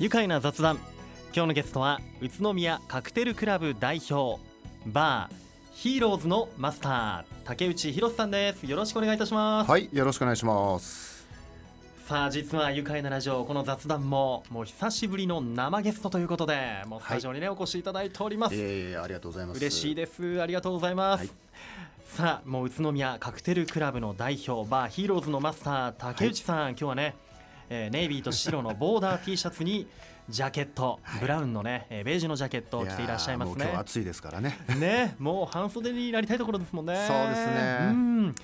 愉快な雑談。今日のゲストは宇都宮カクテルクラブ代表バーヒーローズのマスター竹内博さんです。よろしくお願いいたします。はいよろしくお願いします。さあ実は愉快なラジオこの雑談ももう久しぶりの生ゲストということでもうスタジオにね、お越しいただいております、えー、ありがとうございます。嬉しいです。ありがとうございます、はいさあもう宇都宮カクテルクラブの代表バーヒーローズのマスター竹内さん、今日はね、えーネイビーと白のボーダー T シャツにジャケット、ブラウンのねえーベージュのジャケットを着ていらっしゃいますね。今日暑いですからね。ねもう半袖になりたいところですもんね。そうですね。うん。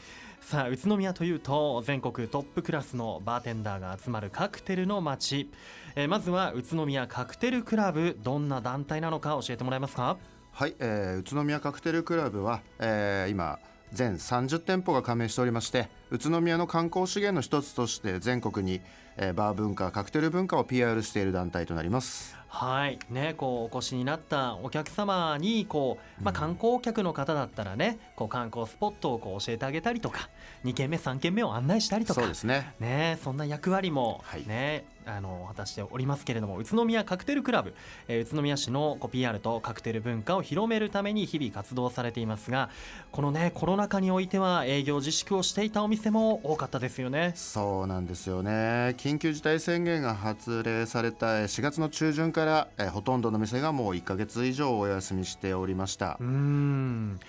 さあ宇都宮というと全国トップクラスのバーテンダーが集まるカクテルの街、えーまずは宇都宮カクテルクラブどんな団体なのか教えてもらえますか？はい、えー、宇都宮カクテルクラブは、えー、今全30店舗が加盟しておりまして宇都宮の観光資源の一つとして全国に、えー、バー文化カクテル文化を PR している団体となります。はい。ねこうお越しになったお客様にこう、まあ、観光客の方だったらねこう観光スポットをこう教えてあげたりとか2軒目3軒目を案内したりとかそうですね。ね、そんな役割も、はい。ねあの果たしておりますけれども宇都宮カクテルクラブ、えー宇都宮市のこう PR とカクテル文化を広めるために日々活動されていますがこのねコロナ禍においては営業自粛をしていたお店も多かったですよね。そうなんですよね。緊急事態宣言が発令されたえー4月の中旬から、えーほとんどの店がもう1ヶ月以上お休みしておりました。うーん。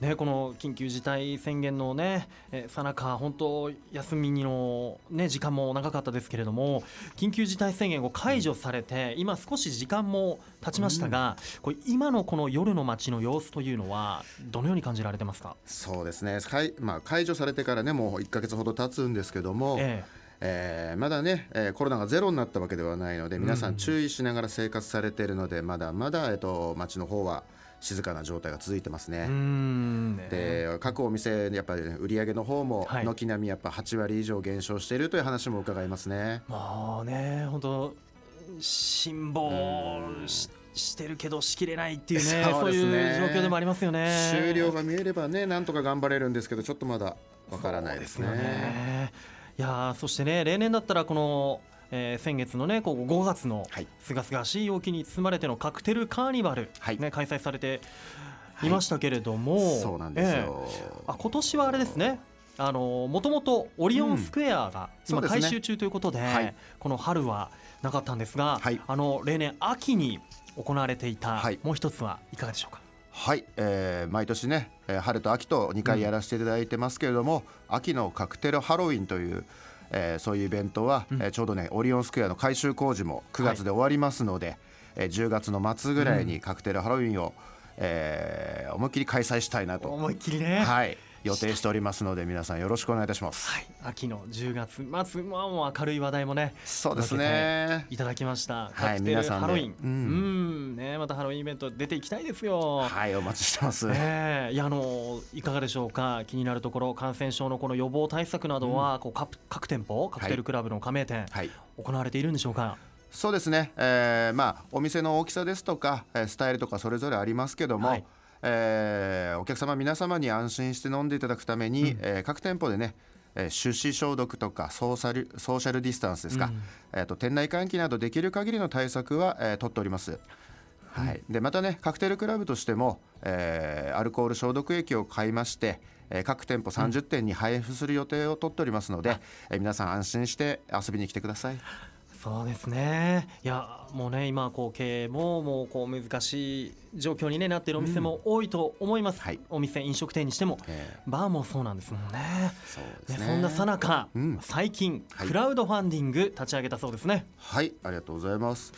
ね、この緊急事態宣言のねさなか本当休みの、ね、時間も長かったですけれども緊急事態宣言を解除されて、今少し時間も経ちましたが、これ今のこの夜の街の様子というのはどのように感じられてますか、そうですね、まあ、解除されてからねもう1ヶ月ほど経つんですけども、ええーまだね、えーコロナがゼロになったわけではないので皆さん注意しながら生活されているので、まだまだ、えっと街の方は静かな状態が続いてますね。で各お店やっぱりね売り上げの方もはい軒並みやっぱ8割以上減少しているという話も伺いますね。もうね本当辛抱ししてるけどしきれないっていうねそういう状況でもありますよね。終了が見えればねなんとか頑張れるんですけどちょっとまだわからないですね。いやーそしてね例年だったらこの、えー先月のねこう5月のはい。すがすがしい陽気に包まれてのカクテルカーニバル、はい。ね、開催されてい。ましたけれども、そうなんですえよ。えあ今年はあれですね。あのもともとオリオンスクエアが今改修中ということで,、はい。この春はなかったんですが、はい。あの例年秋に行われていた、はい。もう一つはいかがでしょうか？はい、えー毎年ね、えー春と秋と2回やらせていただいてますけれども、秋のカクテルハロウィンという、えーそういうイベントは、うん。えーちょうどねオリオンスクエアの改修工事も9月で終わりますので、えー10月の末ぐらいにカクテルハロウィンを、えー思いっきり開催したいなと、思いっきりね、はい、予定しておりますので皆さんよろしくお願いいたします。はい、秋の10月末はもう明るい話題もねそうですね。いただきました。はい皆さんで。ハロウィン。ううん。ん、ね、またハロウィンイベント出ていきたいですよ。はいお待ちしてます。ねえ、いやあのいかがでしょうか？気になるところ感染症のこの予防対策などは、こう各各店舗カクテルクラブの加盟店、はい。行われているんでしょうか？そうですね、えーまあ、お店の大きさですとか、えースタイルとかそれぞれありますけども、はいえーお客様皆様に安心して飲んでいただくために、えー各店舗でね、えー手指消毒とかソーシャルソーシャルディスタンスですか、えーと店内換気などできる限りの対策は、えー取っております。はい、でまたねカクテルクラブとしても、えーアルコール消毒液を買いまして、えー各店舗30店に配布する予定を取っておりますので、えー皆さん安心して遊びに来てください。そうですね。いやもうね今こう経営ももうこう難しい状況に、ね、なっているお店も多いと思います、はい。お店飲食店にしても、えバーもそうなんですもんね。そうですね。ねそんなさなか、うん。最近、はい。クラウドファンディング立ち上げたそうですね。はい、ありがとうございます。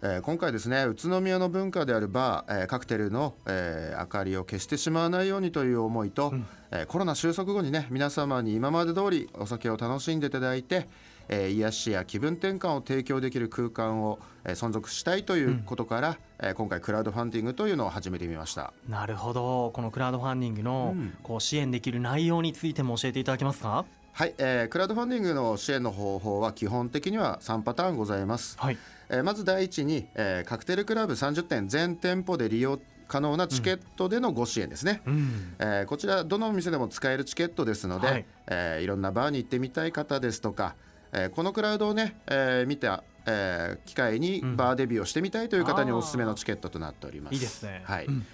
えー今回ですね宇都宮の文化であるバー、えーカクテルの、えー明かりを消してしまわないようにという思いと、えーコロナ収束後にね皆様に今まで通りお酒を楽しんでいただいて、えー癒しや気分転換を提供できる空間を、えー存続したいということから、えー今回クラウドファンディングというのを始めてみました。なるほど。このクラウドファンディングの、うん。こう支援できる内容についても教えていただけますか？はい、えークラウドファンディングの支援の方法は基本的には3パターンございます。はい。えーまず第一に、えーカクテルクラブ30店全店舗で利用可能なチケットでのご支援ですね、うん。えーこちらどのお店でも使えるチケットですので、はいい。えーいろんなバーに行ってみたい方ですとか、えーこのクラウドをね、えー見てえー機会にバーデビューをしてみたいという方におすすめのチケットとなっております。いいですね。はい。うん。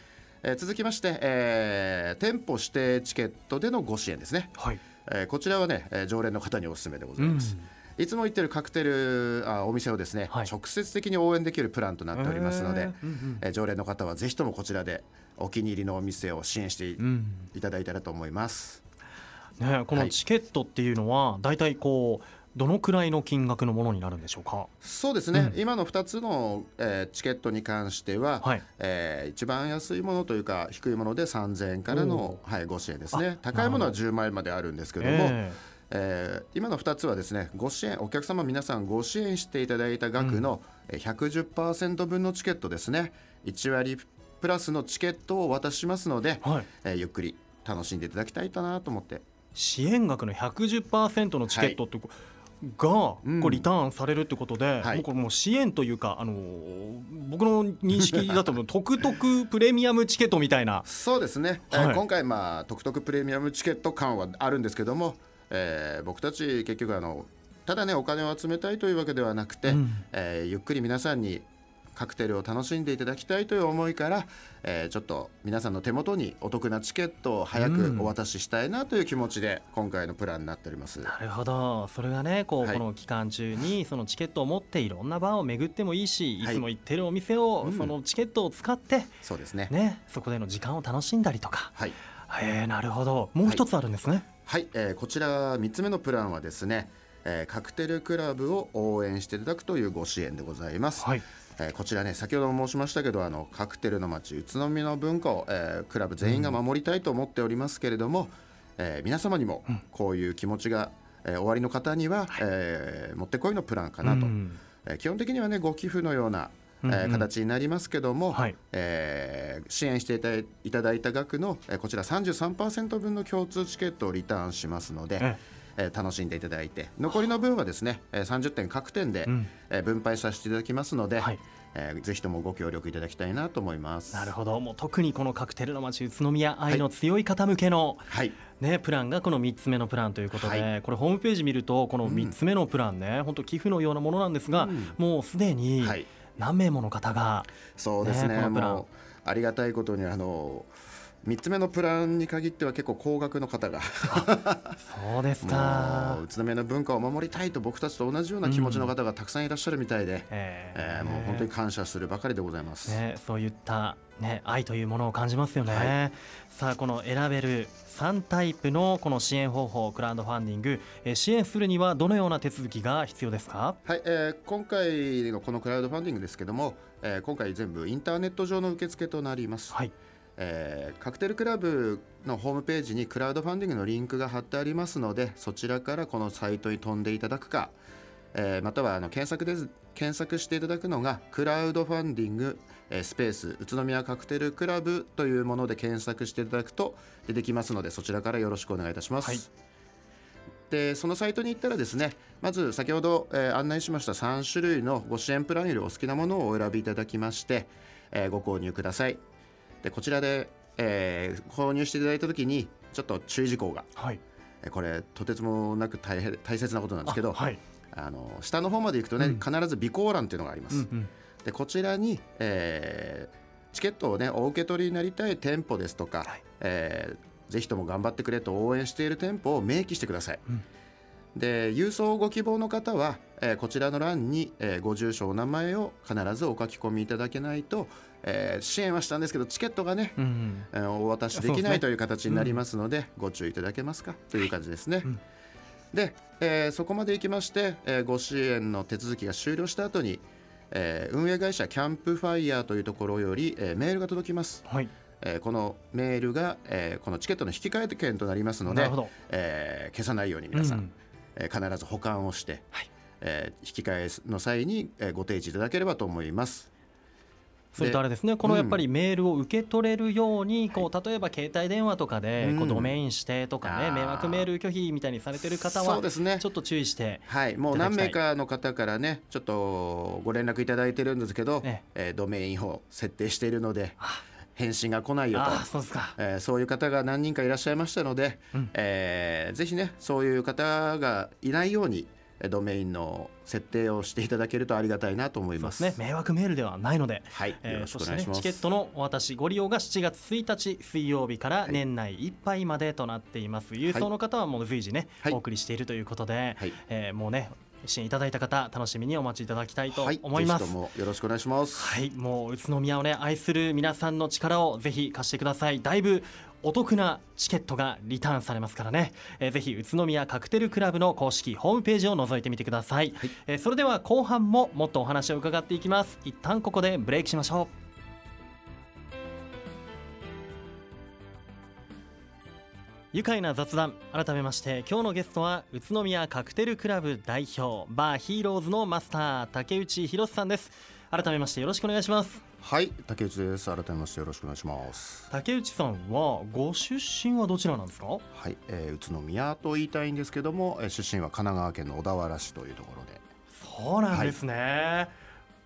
えー続きまして、えー店舗指定チケットでのご支援ですね、はい。えーこちらはね、えー常連の方におすすめでございます。いつも行ってるカクテルあお店をですね、はい。直接的に応援できるプランとなっておりますので、へー。うんうん。えー常連の方はぜひともこちらでお気に入りのお店を支援してい,、うんただいたらと思います。ね、このはいチケットっていうのは大体こうどのくらいの金額のものになるんでしょうか？そうですね、うん。今の2つの、えーチケットに関しては、はい。えー一番安いものというか低いもので3000円からの、はい、ご支援ですね。高いものは10万円まであるんですけども、ええ。ー今の2つはですねご支援お客様皆さんご支援していただいた額のえー110%分のチケットですね。1割プラスのチケットをお渡ししますので、えはい。えーゆっくり楽しんでいただきたいかなと思って。支援額の110%のチケットってこ、がうん。こうリターンされるってことで、はい。もうこれもう支援というか、あのー僕の認識だと 特特プレミアムチケットみたいな。そうですね、えーはい。今回まあトクトクプレミアムチケット感はあるんですけども、えー僕たち結局あのただねお金を集めたいというわけではなくて、うん。えーゆっくり皆さんにカクテルを楽しんでいただきたいという思いから、えーちょっと皆さんの手元にお得なチケットを早くお渡ししたいなという気持ちで今回のプランになっております。なるほどそれがねこう、はいこの期間中に そのチケットを持っていろんなバーを巡ってもいいしいはいつも行ってるお店を、うんそのチケットを使って、そうですね。ね、そこでの時間を楽しんだりとか。はい。へえなるほどもう一つあるんですね。はい、えーこちら3つ目のプランはですね、えーカクテルクラブを応援していただくというご支援でございます。はいえーこちらね先ほども申しましたけどあのカクテルの街宇都宮の文化を、えークラブ全員が守りたいと思っておりますけれども、えー皆様にもこういう気持ちが、えーおありの方には、えーもってこいのプランかなと、うんえー基本的にはねご寄付のような、え形になりますけども、はい。えー支援していただいいた額の、えーこちら33%分の共通チケットをリターンしますので、ええー楽しんでいただいて残りの分はですね、えー30点各点で、うん。えー分配させていただきますので、はい。えーぜひともご協力いただきたいなと思います。なるほど。もう特にこのカクテルの街宇都宮愛の強い方向けの、はい、ね、プランがこの3つ目のプランということで、はい。これホームページ見るとこの3つ目のプランね、本当寄付のようなものなんですが、うん。もうすでにはい、何名もの方が、そうですね。ねこのプラン。ありがたいことにあの3つ目のプランに限っては結構高額の方が。そうですか。宇都宮の文化を守りたいと僕たちと同じような気持ちの方がたくさんいらっしゃるみたいで、ええ。ーもう本当に感謝するばかりでございます。ね、そういった、ね、愛というものを感じますよね、はさあこの選べる3タイプのこの支援方法クラウドファンディング、えー支援するにはどのような手続きが必要ですか？はい、えー今回のこのクラウドファンディングですけども、えー今回全部インターネット上の受付となります、はいえーカクテルクラブのホームページにクラウドファンディングのリンクが貼ってありますのでそちらからこのサイトに飛んでいただくか、えーまたはあの検索です検索していただくのがクラウドファンディング、えースペース宇都宮カクテルクラブというもので検索していただくと出てきますのでそちらからよろしくお願いいたします。はいでそのサイトに行ったらですねまず先ほど、えー案内しました3種類のご支援プランよりお好きなものをお選びいただきまして、えーご購入くださいでこちらで、えー購入していただいた時にちょっと注意事項がはい。えーこれとてつもなく大変大切なことなんですけどあはい。あの下の方まで行くとね、うん。必ず備考欄っていうのがあります、うんうんでこちらに、えーチケットをねお受け取りになりたい店舗ですとか、はい。えーぜひとも頑張ってくれと応援している店舗を明記してください、うん。で郵送ご希望の方は、えーこちらの欄に、えーご住所お名前を必ずお書き込みいただけないと、えー支援はしたんですけどチケットがね、うんお渡しできないという形になりますのでご注意いただけますか？という感じですね。うん。で、えーそこまでいきまして、えーご支援の手続きが終了した後に、えー運営会社キャンプファイヤーというところより、えーメールが届きます。はい。えーこのメールが、えーこのチケットの引き換え券となりますのでえー消さないように皆さん、うん。えー必ず保管をして、はい。えー引き換えの際に、えーご提示いただければと思います。それとあれですねこのうんやっぱりメールを受け取れるようにこう例えば携帯電話とかでこううん。ドメイン指定とかね迷惑メール拒否みたいにされてる方はそうですね。ちょっと注意してはい、もう何名かの方からねちょっとご連絡いただいてるんですけど、ええ。ードメインを設定しているのであ返信が来ないよと。そうえーそういう方が何人かいらっしゃいましたので、うん。えーぜひねそういう方がいないように、えドメインの設定をしていただけるとありがたいなと思いまですすね。迷惑メールではないので、はい、えーよろしくお願いします、チケットのお渡しご利用が7月1日水曜日からはい。年内いっぱいまでとなっています、郵送の方はもう随時ね、はい。お送りしているということで、はい。えーもうね支援いただいた方楽しみにお待ちいただきたいとはい、思います、ぜひともよろしくお願いします。はい、もう宇都宮をね愛する皆さんの力をぜひ貸してください。だいぶお得なチケットがリターンされますからね、えーぜひ宇都宮カクテルクラブの公式ホームページを覗いてみてください、はい。えーそれでは後半ももっとお話を伺っていきます。一旦ここでブレイクしましょう。愉快な雑談改めまして今日のゲストは宇都宮カクテルクラブ代表バーヒーローズのマスター竹内博さんです改めましてよろしくお願いします。はい竹内です。改めましてよろしくお願いします。竹内さんはご出身はどちらなんですか？はい、えー、宇都宮と言いたいんですけども、えー出身は神奈川県の小田原市というところで。そうなんですね、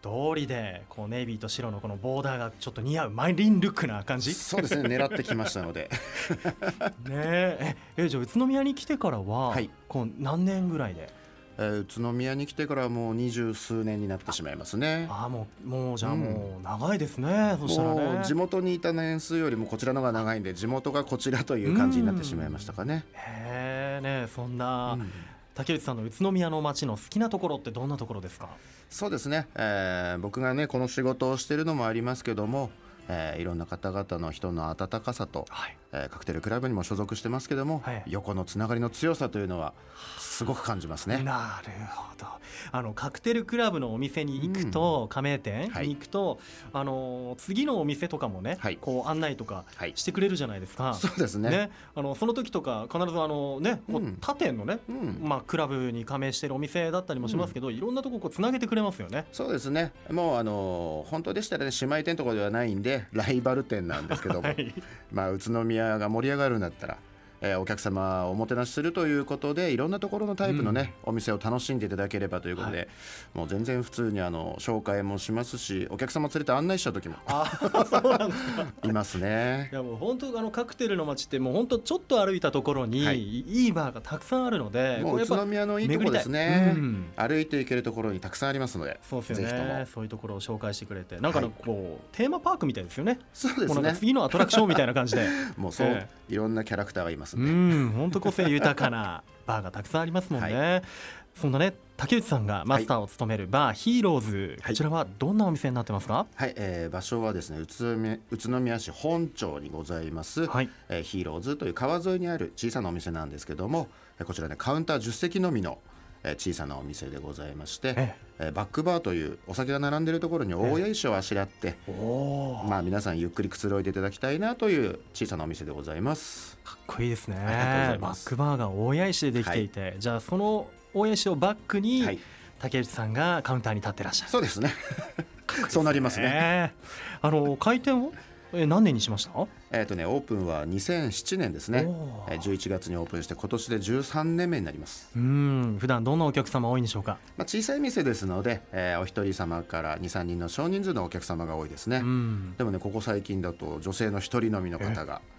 通りでこうネイビーと白のこのボーダーがちょっと似合うマイリンルックな感じ？ねそうですね。狙ってきましたので。え。ええじゃあ宇都宮に来てからは、はい。こう何年ぐらいで？えー宇都宮に来てからもう二十数年になってしまいますね。ああもうもうじゃあうん。もう長いですね、そしたらね。地元にいた年数よりもこちらの方が長いんで地元がこちらという感じになってしまいましたかね。へえねそんな、うん。竹内さんの宇都宮の街の好きなところってどんなところですか？そうですね、えー僕がねこの仕事をしているのもありますけども、えーいろんな方々の人の温かさと、はい。えーカクテルクラブにも所属してますけども、はい。横のつながりの強さというのはすごく感じますね。なるほど。あのカクテルクラブのお店に行くと、加盟店はい。に行くと、あの次のお店とかもね、はい。こう案内とかはい。してくれるじゃないですか。そうですね。ね。あのその時とか必ずあのね、こううん。他店のね、うん。まあクラブに加盟してるお店だったりもしますけど、いろんなとここうつなげてくれますよね。そうですね。もうあの本当でしたらね姉妹店とかではないんでライバル店なんですけども、はい。まあ、宇都宮が盛り上がるんだったら、えーお客様をおもてなしするということでいろんなところのタイプのね、お店を楽しんでいただければということで、はい。もう全然普通にあの紹介もしますしお客様連れて案内した時もあ、そうなんですか。いますね。い。やもう本当あのカクテルの街ってもう本当ちょっと歩いたところに、はい。い、いバーがたくさんあるので、もう宇都宮のいいところですね、うん。歩いていけるところにたくさんありますのでそうですよぜひとも。ね。そういうところを紹介してくれて、なんかこうテーマパークみたいですよね。そうですね。次のアトラクションみたいな感じで。もうそう、え。いろんなキャラクターがいますうんで、ん、本当個性豊かな バーがたくさんありますもんね。はそんなね、竹内さんがマスターを務めるバー、ヒーローズ、はいこちらはどんなお店になってますか？はい、えー場所はですね宇都宮宇都宮市本町にございます、はい。えーヒーローズという川沿いにある小さなお店なんですけどもえーこちらねカウンター10席のみのえー小さなお店でございまして、ええーバックバーというお酒が並んでいるところに大谷石をあしらって、まあ、皆さんゆっくりくつろいでいただきたいなという小さなお店でございます。かっこいいですね。バックバーが大谷石でできていて、じゃあその大谷石をバックに、はい、竹内さんがカウンターに立ってらっしゃる。そうですねそうなりますね。ね。あの開店をえ何年にしました？えっ、とねオープンは2007年ですねえー11月にオープンして今年で13年目になります。うん、普段どんなお客様多いんでしょうか？まあ、小さい店ですので、えーお一人様から23人の少人数のお客様が多いですね。うん。でもねここ最近だと女性の一人飲みの方が、えー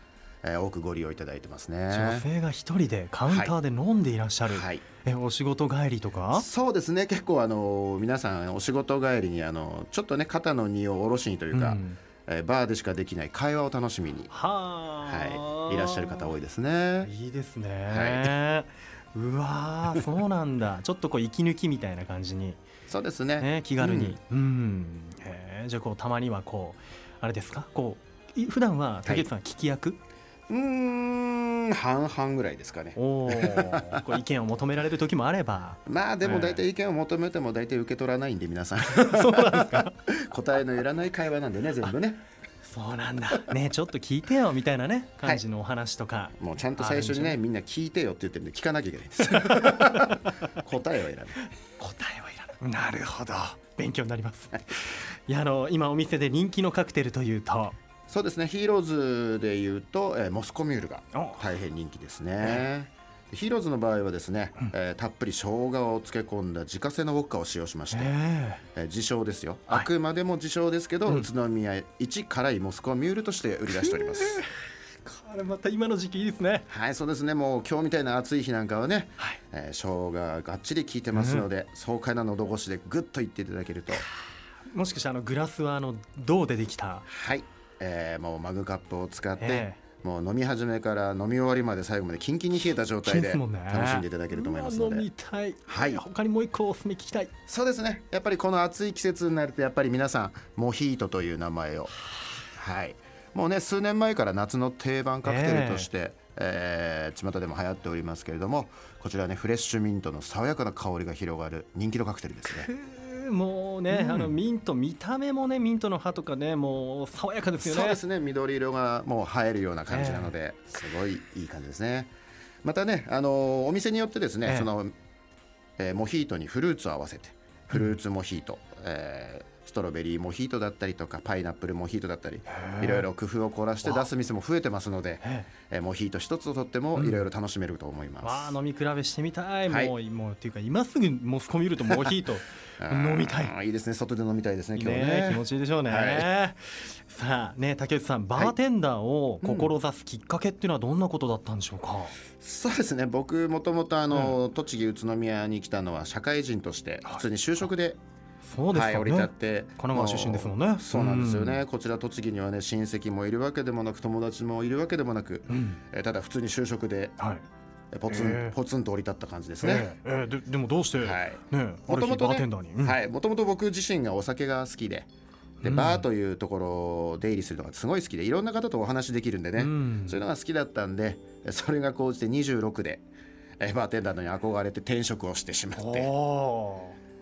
多くご利用いただいてますね。女性が一人でカウンターで飲んでいらっしゃる。はい、えお仕事帰りとか？そうですね結構あの皆さんお仕事帰りにあのちょっとね肩の荷を下ろしにというか、んえーバーでしかできない会話を楽しみに、はあ、はい、いらっしゃる方多いですね。いいですね、はうわーそうなんだ。ちょっとこう息抜きみたいな感じに、そうですね。ね、気軽に。うん、へー。じゃあこうたまにはこうあれですか？こうい普段は竹内さん聞き役、うん、うーん半々ぐらいですかね。おー。こう意見を求められる時もあれば。まあでも大体意見を求めても大体受け取らないんで皆さん。そうなんですか。答えのいらない会話なんでね全部ね。そうなんだ。ねちょっと聞いてよみたいなね感じのお話とか、もうちゃんと最初にねみんな聞いてよって言ってるんで聞かなきゃいけないんです。答えはいらない答えはいらないなるほど。勉強になります。いやあの今お店で人気のカクテルというとそうですね。ヒーローズでいうと、えーモスコミュールがお。大変人気ですね、ヒーローズの場合はですね、えーたっぷり生姜を漬け込んだ自家製のウォッカを使用しまして、ええー自称ですよ、はい。あくまでも自称ですけど、うん。宇都宮一辛いモスコミュールとして売り出しております。これまた今の時期いいですね。はいそうですね。もう今日みたいな暑い日なんかはね、はい。えー、生姜がっちり効いてますので、爽快な喉越しでぐっといっていただけると。もしかしてあのグラスはあの銅でできたはい、えー、もうマグカップを使って、えもう飲み始めから飲み終わりまで最後までキンキンに冷えた状態で楽しんでいただけると思いますのうわ飲でみたい。はい。他にもう一個おすすめ聞きたい。そうですね。やっぱりこの暑い季節になるとやっぱり皆さんモヒートという名前を。はい。もうね数年前から夏の定番カクテルとして、えー巷でも流行っておりますけれどもこちらねフレッシュミントの爽やかな香りが広がる人気のカクテルですねもうね、うん。あのミント見た目もねミントの葉とかねもう爽やかですよね。そうですね。緑色がもう映えるような感じなので、すごいいい感じですね。またねあのーお店によってですね、ええ。その、えーモヒートにフルーツを合わせてフルーツモヒート、えーストロベリーモヒートだったりとかパイナップルモヒートだったりいろいろ工夫を凝らして出す店も増えてますので、ええーモヒート一つをとってもいろいろ楽しめると思いえます、わあ飲み比べしてみたい、はい。もうもうっていうか今すぐモスコミるとモヒート 飲みたい。いいですね。外で飲みたいですね今日ね。ね気持ちいいでしょうね、はい。さあね竹内さんバーテンダーを志すきっかけっていうのはどんなことだったんでしょうか、そうですね。僕もともとあの、栃木宇都宮に来たのは社会人として普通に就職で、はい、そうですかね、降り立って。神奈川出身ですもんね。そうなんですよね、こちら栃木にはね親戚もいるわけでもなく友達もいるわけでもなく、うん。えーただ普通に就職ではい。えーポツン、へー。ポツンと降り立った感じですね、ええええででもどうして、はい。ねもともとバーテンダーに、うん。はい。もともと僕自身がお酒が好きででうん。バーというところを出入りするのがすごい好きでいろんな方とお話できるんでね、うん。そういうのが好きだったんでえ それが高じて26でえバーテンダーに憧れて転職をしてしまって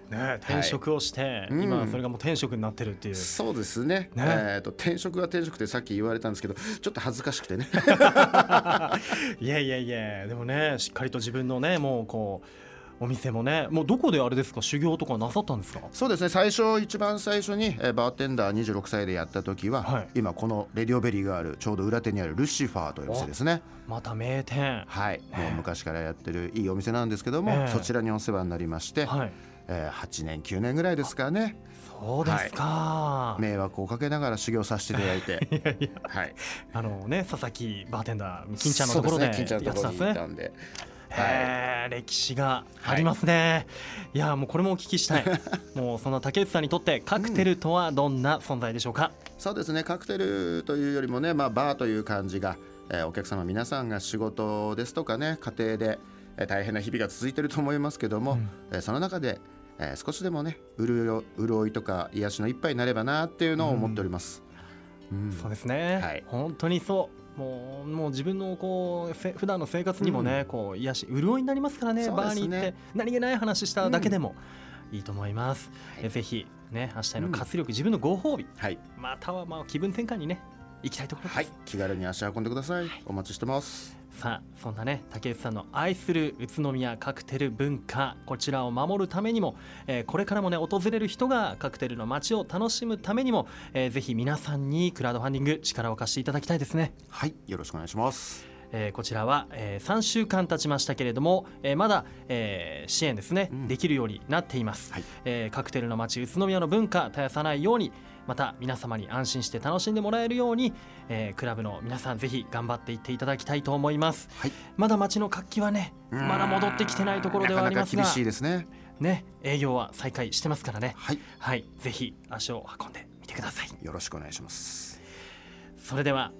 ね転職をして、うん。今それがもう転職になってるっていう、そうですね。ね。えー、と転職は転職ってさっき言われたんですけどちょっと恥ずかしくてね。いやいやいやでもねしっかりと自分のねもうこうお店もねもうどこであれですか？修行とかなさったんですか？そうですね。最初一番最初に、えーバーテンダー26歳でやった時は、はい。今このレディオベリーがあるちょうど裏手にあるルシファーというお店ですね。また名店。はい、もう昔からやってるいいお店なんですけども、ええ。そちらにお世話になりまして、はいえー8年9年ぐらいですかね。そうですか、迷惑をかけながら修行させていただいて。いやいや。はい。あのね佐々木バーテンダー金ちゃんのところでやってたんですね。たんで。へえ歴史がありますね、い、やもうこれもお聞きしたい。もうそんな竹内さんにとってカクテルとはどんな存在でしょうか、そうですねカクテルというよりもね、まあ、バーという感じが、えーお客様皆さんが仕事ですとかね家庭で、えー大変な日々が続いていると思いますけども、うん。えーその中で、えー少しでもね潤いとか癒しの一杯になればなっていうのを思っております。うん。そうですね、はい。本当にそう。もうもう自分のこうせ普段の生活にもね、こう癒し潤いになりますからねね。バーに行って。何気ない話しただけでもいいと思います、はい。えぜひね明日への活力、自分のご褒美。はい、またはまあ気分転換にね行きたいところです、はい、気軽に足運んでください。お待ちしてます。さあそんなね竹内さんの愛する宇都宮カクテル文化こちらを守るためにも、えーこれからもね訪れる人がカクテルの街を楽しむためにも、えーぜひ皆さんにクラウドファンディング力を貸していただきたいですね。はい、よろしくお願いします。えーこちらは、え3週間経ちましたけれども、えーまだ、えー支援ですね、うん。できるようになっています、はい。えーカクテルの街宇都宮の文化絶やさないようにまた皆様に安心して楽しんでもらえるように、えークラブの皆さんぜひ頑張っていっていただきたいと思います、はい。まだ街の活気はねまだ戻ってきてないところではありますが厳しいですね。ね営業は再開してますからね。はい、はい。ぜひ足を運んでみてください。よろしくお願いします。それでは、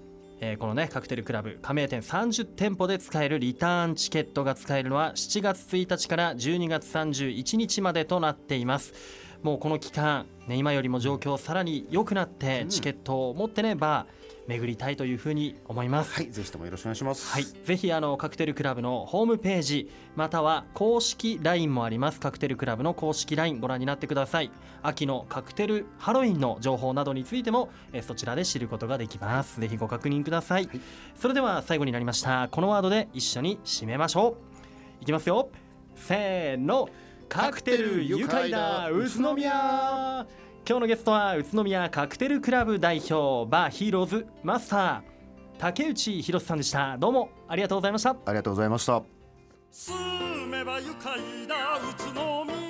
えーこのねカクテルクラブ加盟店30店舗で使えるリターンチケットが使えるのは7月1日から12月31日までとなっています。もうこの期間、ね、今よりも状況さらに良くなってうん。チケットを持ってねバー巡りたいというふうに思います。はい、ぜひともよろしくお願いします。はい、ぜひあのカクテルクラブのホームページまたは公式 LINE もあります。カクテルクラブの公式 LINE ご覧になってください。秋のカクテルハロウィンの情報などについてもえーそちらで知ることができます。ぜひご確認ください、はい。それでは最後になりました。このワードで一緒に締めましょう。いきますよ。せーのカクテル愉快だ宇都宮。今日のゲストは宇都宮カクテルクラブ代表バーヒーローズマスター竹内博さんでした。どうもありがとうございました。ありがとうございました。住めば愉快だ宇都宮